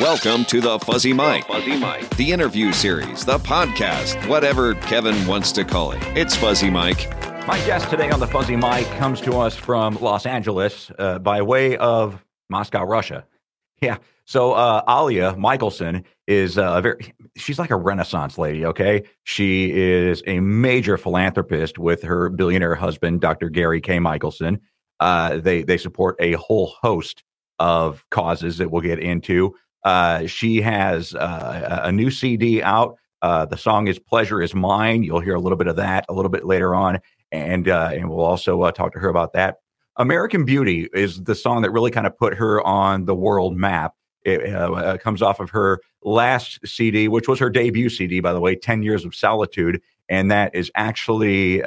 Welcome to the Fuzzy Mike. Fuzzy Mike. The interview series, the podcast, whatever Kevin wants to call it. It's Fuzzy Mike. My guest today on the Fuzzy Mike comes to us from Los Angeles uh, by way of Moscow, Russia. Yeah. So uh, Alya Michelson is uh, a very she's like a renaissance lady. Okay, she is a major philanthropist with her billionaire husband, Dr. Gary K. Michelson. Uh, they they support a whole host of causes that we'll get into. Uh, she has uh, a new CD out. Uh, the song is "Pleasure Is Mine." You'll hear a little bit of that a little bit later on, and uh, and we'll also uh, talk to her about that. "American Beauty" is the song that really kind of put her on the world map. It uh, comes off of her last CD, which was her debut CD, by the way, 10 Years of Solitude. And that is actually,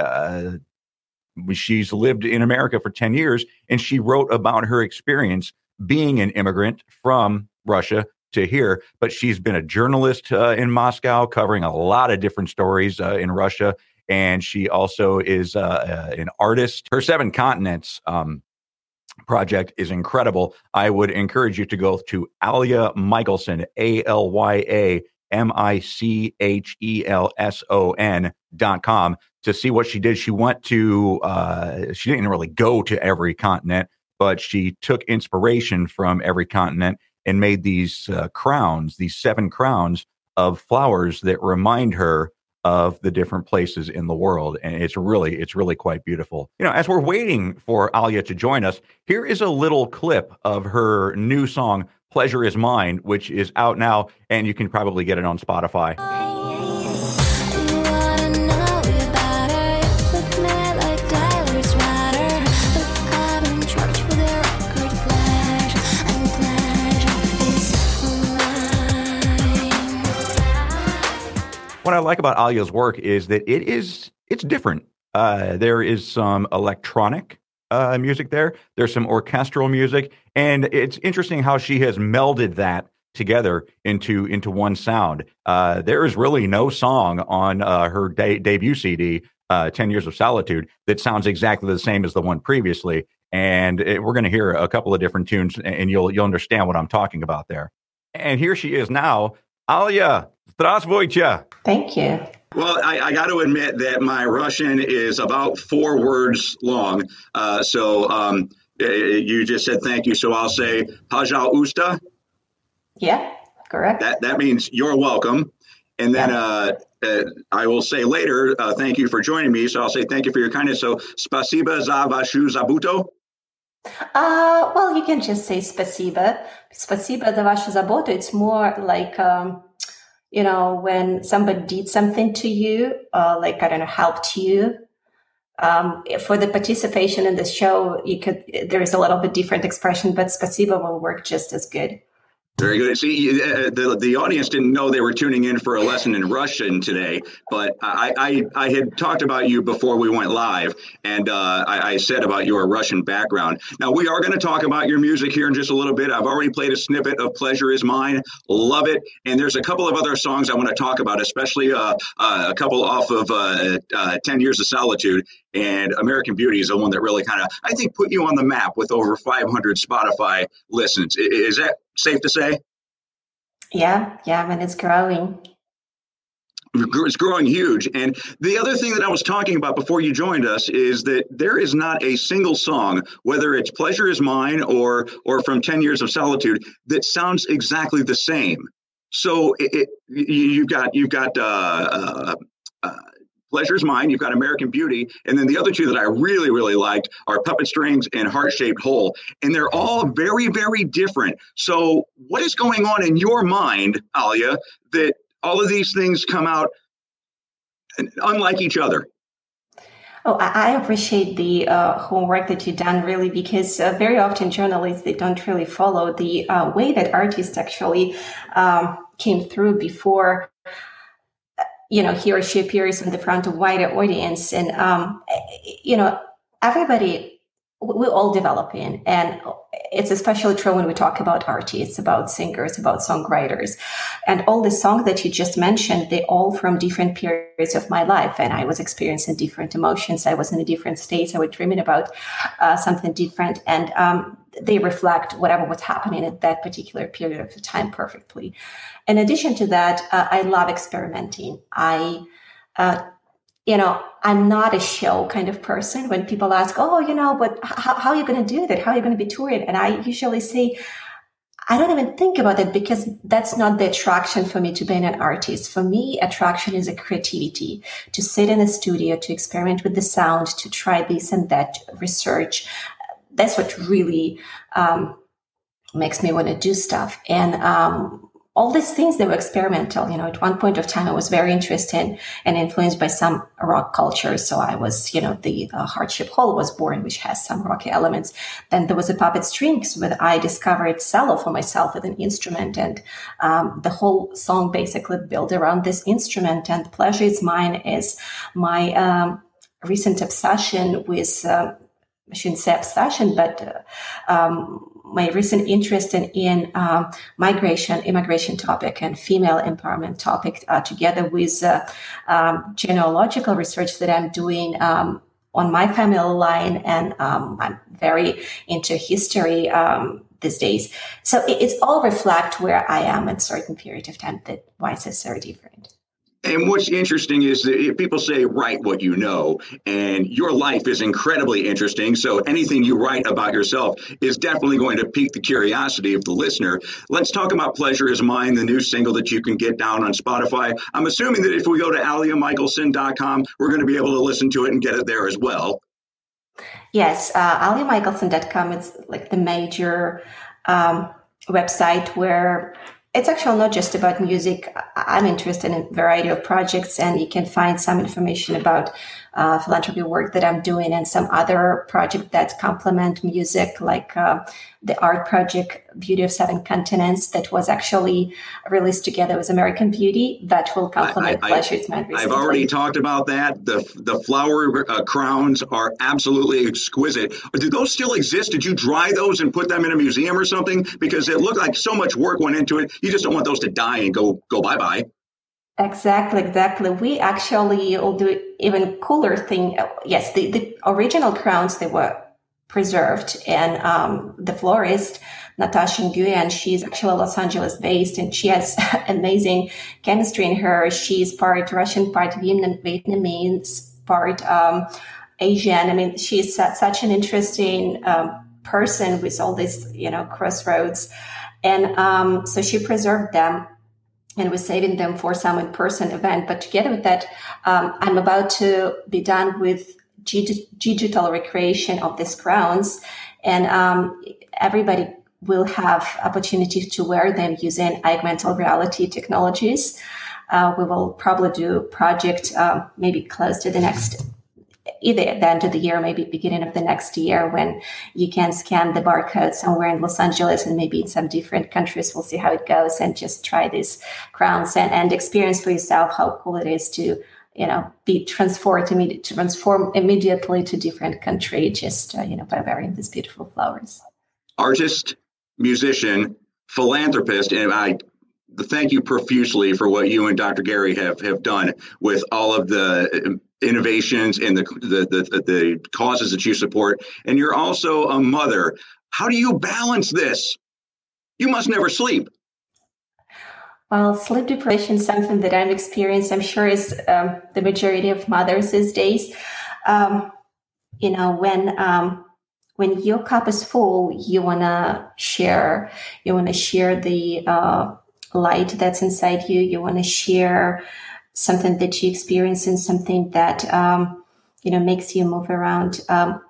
she's lived in America for 10 years. And she wrote about her experience being an immigrant from Russia to here, but she's been a journalist uh, in Moscow covering a lot of different stories uh, in Russia. And she also is uh, uh an artist. Her Seven Continents um, project is incredible. I would encourage you to go to Alya Michelson, A L Y A M I C H E L S O N dot com to see what she did. She went to, uh, she didn't really go to every continent, but she took inspiration from every continent and made these uh, crowns, these seven crowns of flowers that remind her of the different places in the world and it's really it's really quite beautiful. You know as we're waiting for Alya to join us here is a little clip of her new song pleasure is mine which is out now and you can probably get it on spotify what I like about Alya's work is that it is it's different. Uh, there is some electronic uh, music there. There's some orchestral music, and it's interesting how she has melded that together into into one sound. Uh, there is really no song on uh, her de- debut CD, uh, "10 Years of Solitude," that sounds exactly the same as the one previously. And it, we're going to hear a couple of different tunes, and you'll you'll understand what I'm talking about there. And here she is now, Alya. Здравствуйте. Thank you. Well, I, I, got to admit that my Russian is about four words long. Uh, so um, you just said thank you. So I'll say "Пожалуйста." Yeah, correct. That that means you're welcome. And then yeah. uh, uh, I will say later, uh, thank you for joining me. So I'll say thank you for your kindness. So spasiba za vashu zabuto. Uh, well, you can just say spasiba. Spasiba za vashu zabuto. It's more like um, you know, when somebody did something to you, uh, like, I don't know, helped you. Um, for the participation in the show, you could, there is a little bit different expression, but spasiba will work just as good. Very good. See, uh, the the audience didn't know they were tuning in for a lesson in Russian today, but I I, I had talked about you before we went live, and uh, I, I, said about your Russian background. Now we are going to talk about your music here in just a little bit. I've already played a snippet of "Pleasure Is Mine," love it, and there's a couple of other songs I want to talk about, especially uh, uh a couple off of uh, uh, "10 Years of Solitude." And American Beauty is the one that really kind of, I think, put you on the map with over 500 Spotify listens. Is that safe to say? Yeah, yeah, and it's growing. It's growing huge. And the other thing that I was talking about before you joined us is that there is not a single song, whether it's Pleasure is Mine or or from 10 Years of Solitude, that sounds exactly the same. So it, it you've got you've got uh, uh, uh, Pleasure's Mine, you've got American Beauty, and then the other two that I really, really liked are Puppet Strings and Heart Shaped Hole. And they're all very, very different. So, what is going on in your mind, Alya, that all of these things come out unlike each other? Oh, I appreciate the uh, homework that you've done, really, because uh, very often journalists they don't really follow the uh, way that artists actually um, came through before you know he or she appears in the front of wider audience. And um, you know everybody we're all developing. And it's especially true when we talk about artists about singers about songwriters. And all the songs that you just mentioned they all from different periods of my life. And i was experiencing different emotions. I was in a different states i was dreaming about uh, something different. And um, they reflect whatever was happening at that particular period of time perfectly. In addition to that uh, i love experimenting. I uh, you know, I'm not a show kind of person. When people ask, oh, you know, but how, how are you going to do that? How are you going to be touring? And I usually say, I don't even think about it because that's not the attraction for me to being an artist. For me, attraction is a creativity to sit in a studio, to experiment with the sound, to try this and that, research. That's what really um, makes me want to do stuff. And um, all these things they were experimental. You know at one point of time i was very interested and influenced by some rock culture. So i was you know the uh, Heart Shaped Hole was born which has some rocky elements. Then there was a puppet strings where i discovered cello for myself with an instrument. And um, the whole song basically built around this instrument. And pleasure is mine is my um, recent obsession with uh, I shouldn't say obsession, but uh, um, my recent interest in, in um, migration, immigration topic, and female empowerment topic, uh, together with uh, um, genealogical research that I'm doing um, on my family line, and um, I'm very into history um, these days. So it, it's all reflect where I am at certain period of time. That why it's so different. And what's interesting is that people say write what you know, and your life is incredibly interesting. So anything you write about yourself is definitely going to pique the curiosity of the listener. Let's talk about Pleasure is Mine, the new single that you can get down on Spotify. I'm assuming that if we go to alyamichelson.com, we're going to be able to listen to it and get it there as well. Yes, uh, alyamichelson.com is like the major um, website where it's actually not just about music. I'm interested in a variety of projects, and you can find some information about uh, philanthropy work that I'm doing and some other project that complement music, like uh, the art project Beauty of Seven Continents that was actually released together with American Beauty that will complement Pleasure's Mine. I've already talked about that. The the flower uh, crowns are absolutely exquisite. Do those still exist? Did you dry those and put them in a museum or something? Because it looked like so much work went into it. You just don't want those to die and go go bye bye. Exactly, exactly. We actually will do even cooler thing. Yes, the, the original crowns they were preserved, and um, the florist Natasha Nguyen, she's actually Los Angeles based, and she has amazing chemistry in her. She's part Russian, part Vietnamese, part um, Asian. I mean, she's such an interesting um, person with all these, you know, crossroads, and um, so she preserved them and we're saving them for some in-person event. But together with that, um, I'm about to be done with digital recreation of these crowns, and um, everybody will have opportunity to wear them using augmented reality technologies. Uh, we will probably do project uh, maybe close to the next either at the end of the year, maybe beginning of the next year, when you can scan the barcode somewhere in Los Angeles and maybe in some different countries. We'll see how it goes and just try these crowns and, and experience for yourself how cool it is to you know be transformed immediately transform immediately to different country just uh, you know by wearing these beautiful flowers artist musician philanthropist and i thank you profusely for what you and dr gary have have done with all of the innovations and the, the, the, the causes that you support. And you're also a mother. How do you balance this? You must never sleep. Well, sleep deprivation is something that I'm experienced. I'm sure is um, the majority of mothers these days. Um, you know, when um, when your cup is full, you wanna share. You wanna share the uh, light that's inside you. You wanna share something that you experience and something that um, you know makes you move around. Um,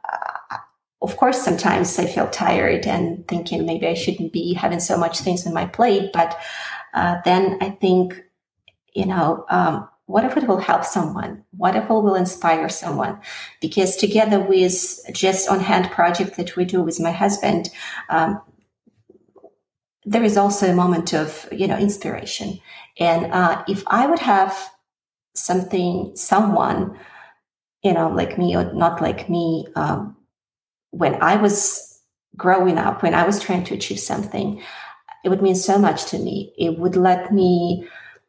of course, sometimes I feel tired and thinking maybe I shouldn't be having so much things on my plate. But uh, then I think, you know, um, what if it will help someone? What if it will inspire someone? Because together with just on hand project that we do with my husband, um, there is also a moment of you know inspiration. And uh, if I would have something, someone, you know, like me or not like me, um, when I was growing up, when I was trying to achieve something, it would mean so much to me. It would let me,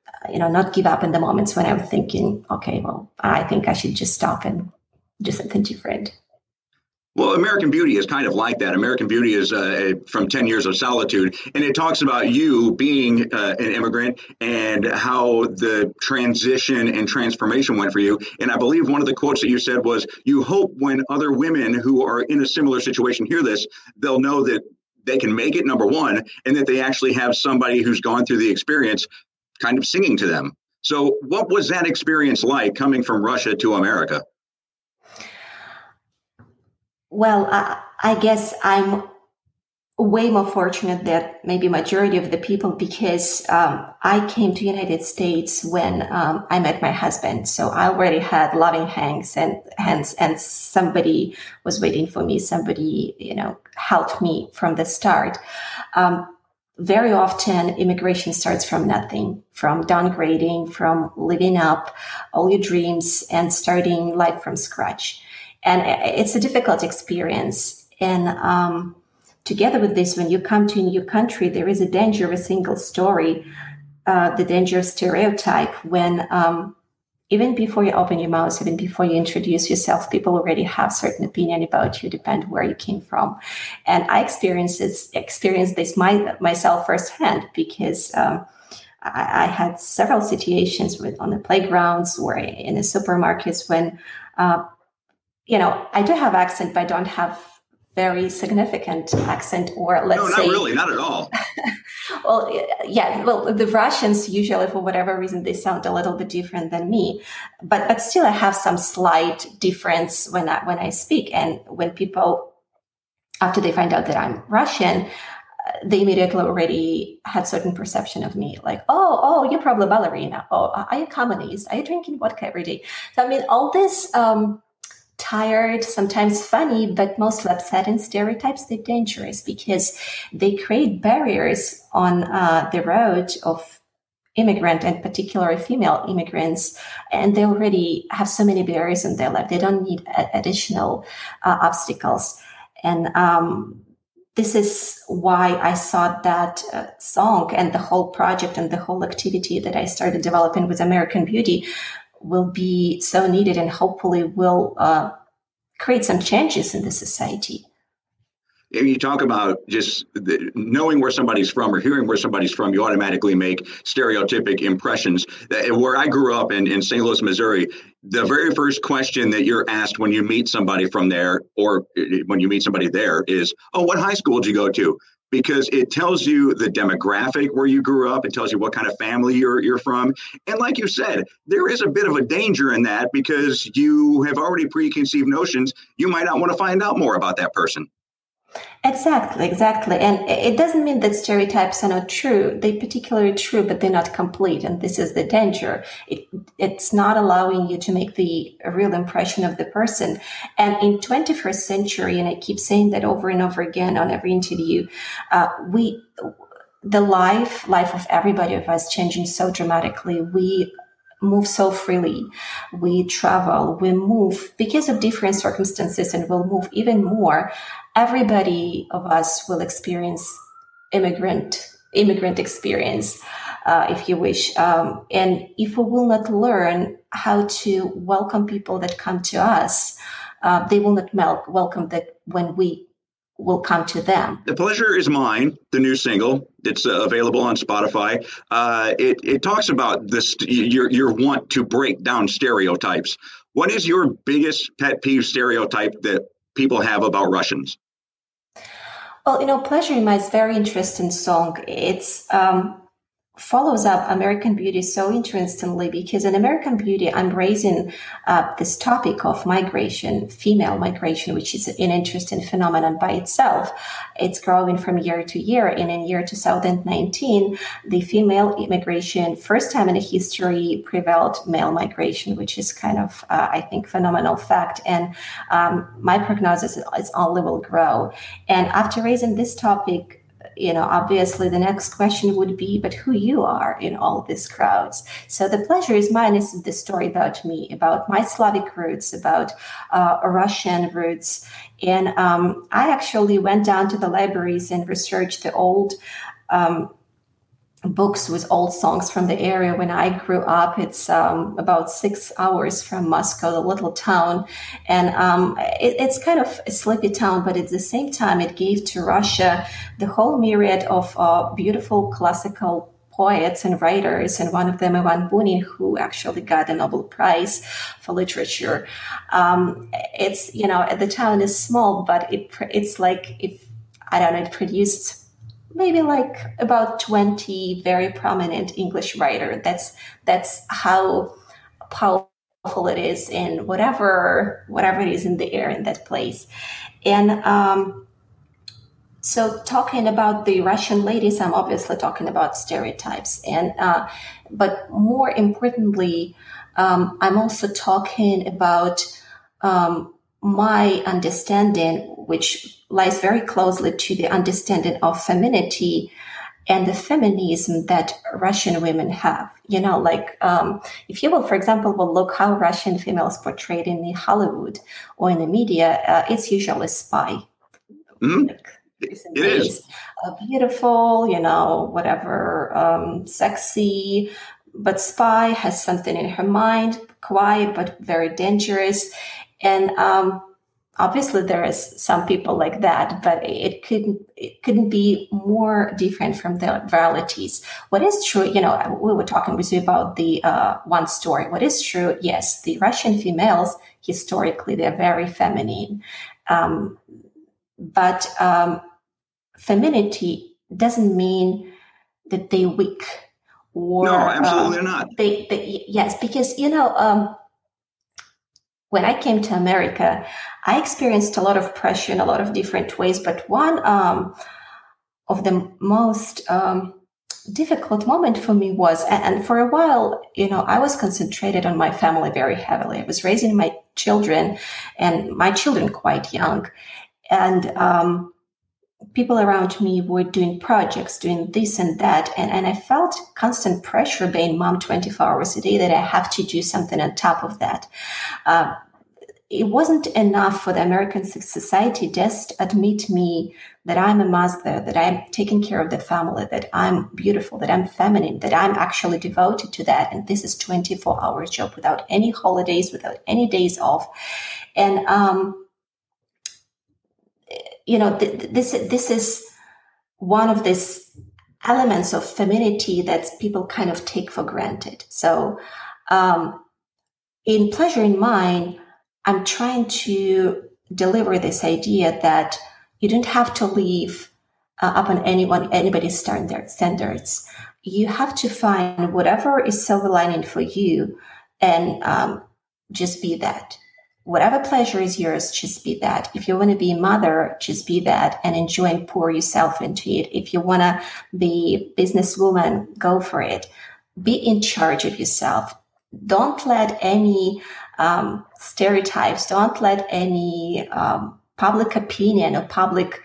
uh, you know, not give up in the moments when I'm thinking, okay, well, I think I should just stop and do something different. Well, American Beauty is kind of like that. American Beauty is uh, from 10 Years of Solitude, and it talks about you being uh, an immigrant and how the transition and transformation went for you. And I believe one of the quotes that you said was, You hope when other women who are in a similar situation hear this, they'll know that they can make it, number one, and that they actually have somebody who's gone through the experience kind of singing to them. So, what was that experience like coming from Russia to America? Well, I, I guess I'm way more fortunate than maybe majority of the people because um, I came to United States when um, I met my husband. So I already had loving hands and hands, and somebody was waiting for me. Somebody, you know, helped me from the start. Um, very often, immigration starts from nothing, from downgrading, from living up all your dreams and starting life from scratch and it's a difficult experience. And um, together with this, when you come to a new country, there is a danger of a single story, uh, the danger of stereotype. When um, even before you open your mouth, even before you introduce yourself, people already have certain opinion about you, depend where you came from. And I experienced this, experienced this my, myself firsthand because. Um, I, I, had several situations with on the playgrounds or in the supermarkets when uh, you know, I do have accent, but I don't have very significant accent or let's no, not say really not at all. Well yeah well the russians usually for whatever reason they sound a little bit different than me but but still i have some slight difference when i when i speak. And when people after they find out that i'm russian uh, they immediately already had certain perception of me like oh oh you're probably a ballerina. Oh are you communist are you drinking vodka every day? So i mean all this um tired, sometimes funny, but mostly upsetting stereotypes, they're dangerous because they create barriers on uh, the road of immigrant and particularly female immigrants and they already have so many barriers in their life. They don't need additional uh, obstacles. And um, this is why I saw that uh, song and the whole project and the whole activity that I started developing with American Beauty will be so needed and hopefully will uh, create some changes in the society. you talk about just the, knowing where somebody's from or hearing where somebody's from, you automatically make stereotypic impressions. Where I grew up in, in St. Louis, Missouri, the very first question that you're asked when you meet somebody from there or when you meet somebody there is, Oh, what high school did you go to? Because it tells you the demographic where you grew up. It tells you what kind of family you're you're from. And like you said, there is a bit of a danger in that because you have already preconceived notions. You might not want to find out more about that person. Exactly, exactly. And it doesn't mean that stereotypes are not true. They're particularly true, but they're not complete. And this is the danger. It, it's not allowing you to make the real impression of the person. And in 21st century, and I keep saying that over and over again on every interview, uh, we, the life, life of everybody of us changing so dramatically. We move so freely. We travel, we move because of different circumstances and we'll move even more everybody of us will experience immigrant immigrant experience, uh, if you wish. Um, and if we will not learn how to welcome people that come to us, uh, they will not welcome that when we will come to them. The Pleasure is Mine, the new single. It's uh, available on Spotify. Uh, it, it talks about this your, your want to break down stereotypes. What is your biggest pet peeve stereotype that people have about Russians? Well, you know, Pleasure in Mine is very interesting song. It's um, follows up American Beauty so interestingly because in American Beauty, I'm raising uh, this topic of migration, female migration, which is an interesting phenomenon by itself. It's growing from year to year. And in year 2019, the female immigration, first time in history, prevailed male migration, which is kind of, uh, I think, phenomenal fact. And um, my prognosis is only will grow. And after raising this topic, you know, obviously the next question would be, but who you are in all these crowds. So the pleasure is mine is the story about me, about my Slavic roots, about uh, Russian roots. And um, I actually went down to the libraries and researched the old um, books with old songs from the area when I grew up. It's um, about six hours from Moscow, the little town. And um, it, it's kind of a sleepy town, but at the same time, it gave to Russia the whole myriad of uh, beautiful classical poets and writers, and one of them, Ivan Bunin, who actually got a Nobel Prize for literature. Um, it's, you know, the town is small, but it, it's like if, I don't know, it produced maybe like about 20 very prominent English writer. That's that's how powerful it is in whatever whatever it is in the air in that place. And um, so talking about the Russian ladies, I'm obviously talking about stereotypes. And uh, but more importantly, um, I'm also talking about um, my understanding, which lies very closely to the understanding of femininity and the feminism that Russian women have. You know, like um, if you will, for example, will look how Russian females portrayed in the Hollywood or in the media, uh, it's usually spy. Mm-hmm. Like, it is uh, beautiful, you know, whatever, um, sexy, but spy has something in her mind, quiet but very dangerous. And um, obviously, there is some people like that, but it couldn't it couldn't be more different from the realities. What is true, you know, we were talking with you about the uh, one story. What is true? Yes, the Russian females historically they're very feminine, um, but um, femininity doesn't mean that they're weak or no, absolutely um, not. They, they, yes, because you know um, when I came to America, I experienced a lot of pressure in a lot of different ways. But one um, of the most um, difficult moment for me was, and for a while, you know, I was concentrated on my family very heavily. I was raising my children, and my children quite young, and um, people around me were doing projects, doing this and that. And, and I felt constant pressure being mom 24 hours a day that I have to do something on top of that. Uh, it wasn't enough for the American society just admit me that I'm a mother, that I'm taking care of the family, that I'm beautiful, that I'm feminine, that I'm actually devoted to that. And this is 24 hour job without any holidays, without any days off. And, um, you know, th- this this is one of these elements of femininity that people kind of take for granted. So, um, in pleasure in mind, I'm trying to deliver this idea that you don't have to live uh, up on anyone anybody's standard, standards. You have to find whatever is silver lining for you, and um, just be that whatever pleasure is yours, just be that. If you want to be a mother, just be that and enjoy and pour yourself into it. If you want to be businesswoman, go for it. Be in charge of yourself. Don't let any um, stereotypes, don't let any um, public opinion or public,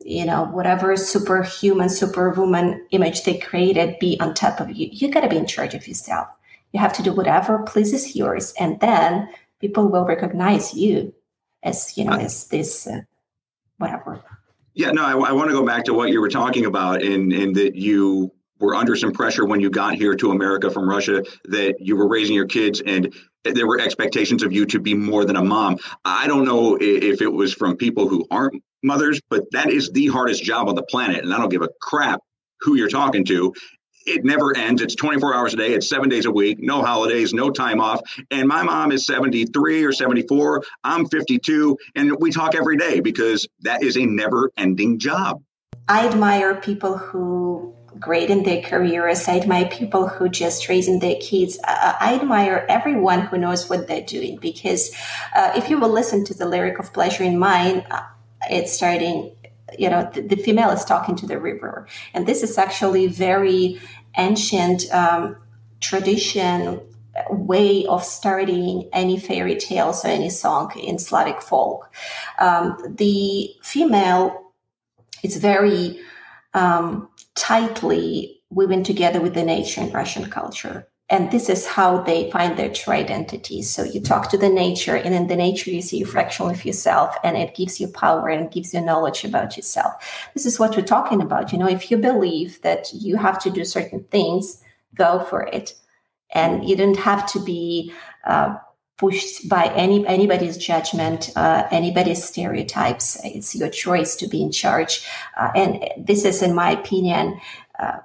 you know, whatever superhuman, superwoman image they created be on top of you. You got to be in charge of yourself. You have to do whatever pleases yours and then people will recognize you as you know as this uh, whatever. Yeah no I, I want to go back to what you were talking about in in that you were under some pressure when you got here to america from russia that you were raising your kids and there were expectations of you to be more than a mom. I don't know if it was from people who aren't mothers but that is the hardest job on the planet and i don't give a crap who you're talking to it never ends. It's 24 hours a day. It's seven days a week, no holidays, no time off. And my mom is 73 or 74. I'm 52. And we talk every day because that is a never ending job. I admire people who great in their careers. I admire people who just raising their kids. I admire everyone who knows what they're doing because uh, if you will listen to the lyric of Pleasure in Mind, uh, it's starting you know the, the, female is talking to the river and this is actually very ancient um, tradition way of starting any fairy tales or any song in slavic folk um, the female is very um, tightly woven together with the nature and Russian culture. And this is how they find their true identity. So you talk to the nature, and in the nature, you see a fraction of yourself, and it gives you power and gives you knowledge about yourself. This is what we're talking about. You know, if you believe that you have to do certain things, go for it. And you don't have to be uh, pushed by any anybody's judgment, uh, anybody's stereotypes. It's your choice to be in charge. Uh, and this is, in my opinion, uh,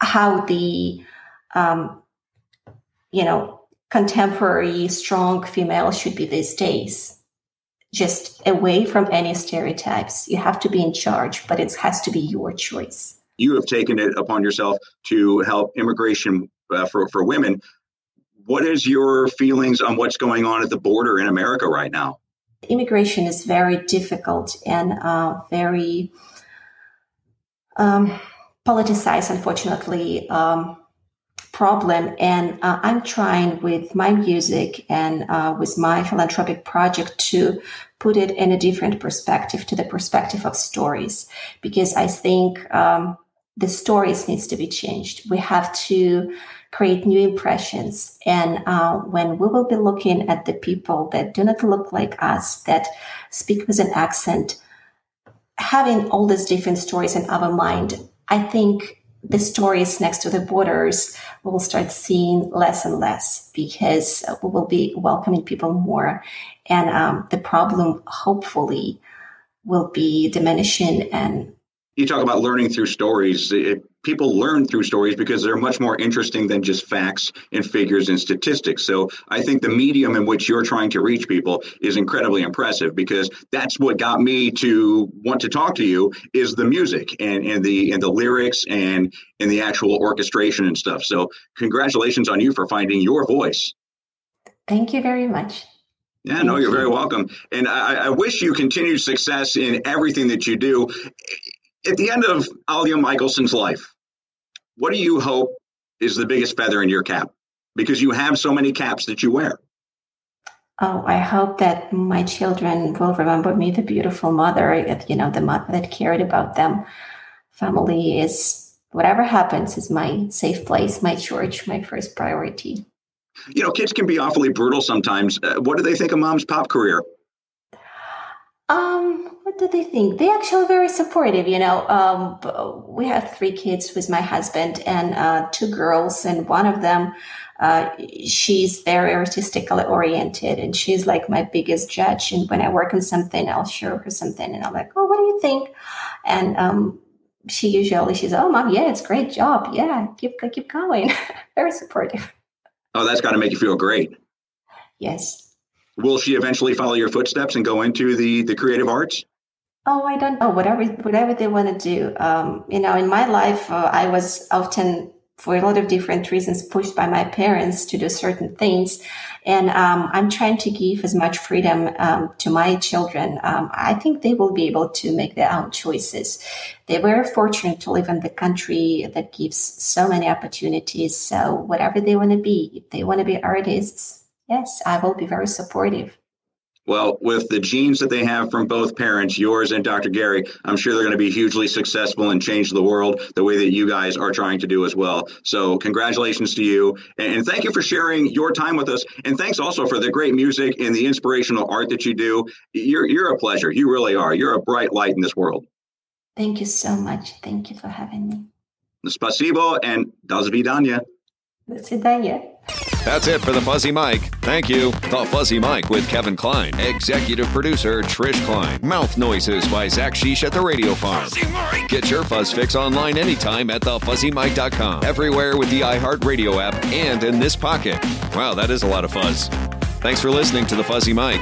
how the um, you know contemporary strong female should be these days. Just away from any stereotypes. You have to be in charge but it has to be your choice. You have taken it upon yourself to help immigration uh, for, for women. What is your feelings on what's going on at the border in america right now? Immigration is very difficult and uh, very um, politicized unfortunately. Um, problem. And uh, I'm trying with my music and uh, with my philanthropic project to put it in a different perspective to the perspective of stories, because I think um, the stories needs to be changed. We have to create new impressions. And uh, when we will be looking at the people that do not look like us, that speak with an accent, having all these different stories in our mind, I think the stories next to the borders we will start seeing less and less because we will be welcoming people more and um, the problem hopefully will be diminishing and you talk about learning through stories. It, people learn through stories because they're much more interesting than just facts and figures and statistics. So I think the medium in which you're trying to reach people is incredibly impressive because that's what got me to want to talk to you is the music and, and the and the lyrics and and the actual orchestration and stuff. So congratulations on you for finding your voice. Thank you very much. Yeah, no, you're very welcome. And I, I wish you continued success in everything that you do at the end of Alya Michelson's life, what do you hope is the biggest feather in your cap? Because you have so many caps that you wear. Oh, I hope that my children will remember me, the beautiful mother, you know, the mother that cared about them. Family is whatever happens is my safe place, my church, my first priority. You know, kids can be awfully brutal sometimes. Uh, what do they think of mom's pop career? Um, what do they think? They actually very supportive. You know, um, we have three kids with my husband and uh, two girls, and one of them, uh, she's very artistically oriented, and she's like my biggest judge. And when I work on something, I'll show her something, and I'm like, "Oh, what do you think?" And um, she usually she's, "Oh, mom, yeah, it's great job. Yeah, keep keep going." very supportive. Oh, that's got to make you feel great. Yes will she eventually follow your footsteps and go into the the creative arts? Oh, I don't know. Whatever whatever they want to do. Um, you know, in my life, uh, I was often for a lot of different reasons pushed by my parents to do certain things and um, i'm trying to give as much freedom um, to my children um, i think they will be able to make their own choices they were fortunate to live in the country that gives so many opportunities so whatever they want to be if they want to be artists yes, I will be very supportive. Well, with the genes that they have from both parents, yours and Dr. Gary, I'm sure they're going to be hugely successful and change the world the way that you guys are trying to do as well. So, congratulations to you. And thank you for sharing your time with us. And thanks also for the great music and the inspirational art that you do. You're, you're a pleasure. You really are. You're a bright light in this world. Thank you so much. Thank you for having me. Spasibo and that's it. That's it for the Fuzzy Mike. Thank you. The Fuzzy Mike with Kevin Klein, executive producer Trish Klein. Mouth Noises by Zach Sheesh at the Radio Farm. Get your Fuzz Fix online anytime at thefuzzymike.com. Everywhere with the iHeartRadio app and in this pocket. Wow, that is a lot of fuzz. Thanks for listening to the Fuzzy Mike.